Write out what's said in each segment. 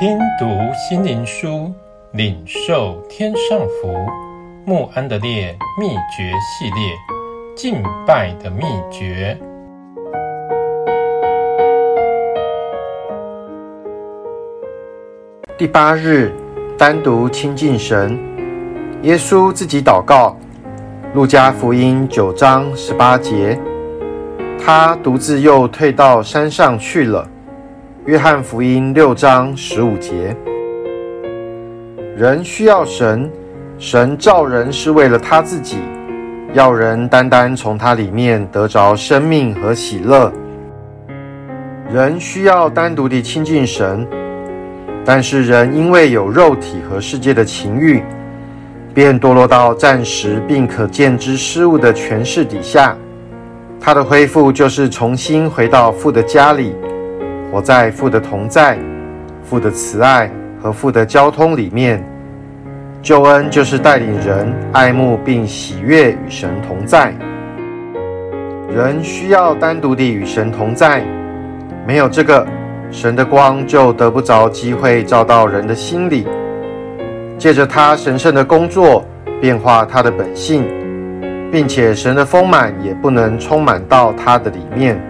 听读心灵书，领受天上福。穆安德烈秘诀系列，敬拜的秘诀。第八日，单独亲近神。耶稣自己祷告，路加福音九章十八节，他独自又退到山上去了。约翰福音六章十五节，人需要神，神造人是为了他自己，要人单单从他里面得着生命和喜乐。人需要单独地亲近神，但是人因为有肉体和世界的情欲，便堕落到暂时并可见之事物的权势底下。他的恢复就是重新回到父的家里。活在父的同在、父的慈爱和父的交通里面，救恩就是带领人爱慕并喜悦与神同在。人需要单独地与神同在，没有这个，神的光就得不着机会照到人的心里，借着他神圣的工作变化他的本性，并且神的丰满也不能充满到他的里面。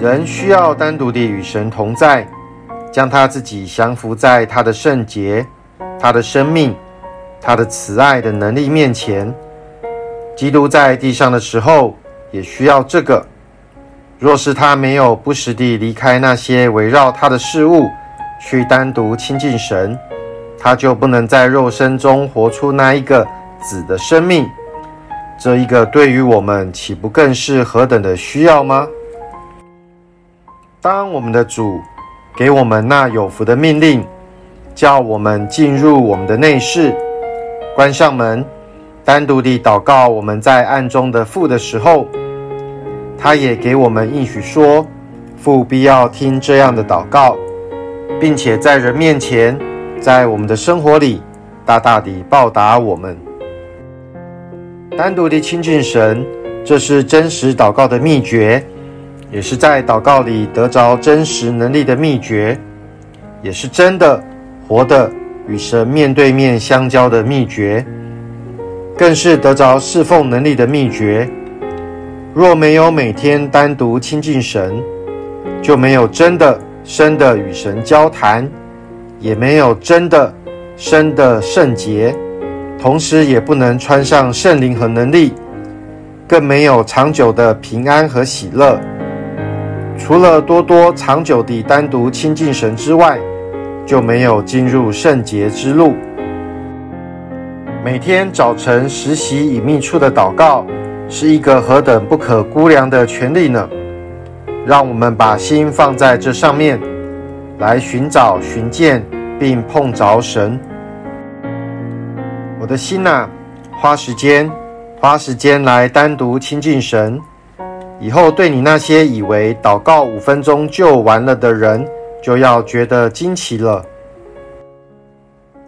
人需要单独地与神同在，将他自己降服在他的圣洁、他的生命、他的慈爱的能力面前。基督在地上的时候也需要这个。若是他没有不时地离开那些围绕他的事物，去单独亲近神，他就不能在肉身中活出那一个子的生命。这一个对于我们岂不更是何等的需要吗？当我们的主给我们那有福的命令，叫我们进入我们的内室，关上门，单独地祷告我们在暗中的父的时候，他也给我们应许说，父必要听这样的祷告，并且在人面前，在我们的生活里，大大地报答我们。单独地亲近神，这是真实祷告的秘诀。也是在祷告里得着真实能力的秘诀，也是真的活的与神面对面相交的秘诀，更是得着侍奉能力的秘诀。若没有每天单独亲近神，就没有真的深的与神交谈，也没有真的深的圣洁，同时也不能穿上圣灵和能力，更没有长久的平安和喜乐。除了多多长久地单独亲近神之外，就没有进入圣洁之路。每天早晨实习隐秘处的祷告，是一个何等不可估量的权利呢？让我们把心放在这上面，来寻找、寻见并碰着神。我的心呐，花时间，花时间来单独亲近神。以后对你那些以为祷告五分钟就完了的人，就要觉得惊奇了。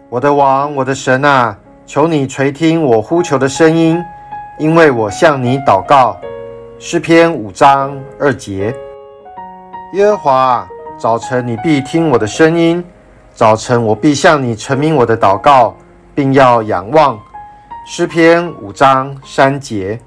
我的王，我的神啊，求你垂听我呼求的声音，因为我向你祷告。诗篇五章二节。耶和华，早晨你必听我的声音，早晨我必向你陈明我的祷告，并要仰望。诗篇五章三节。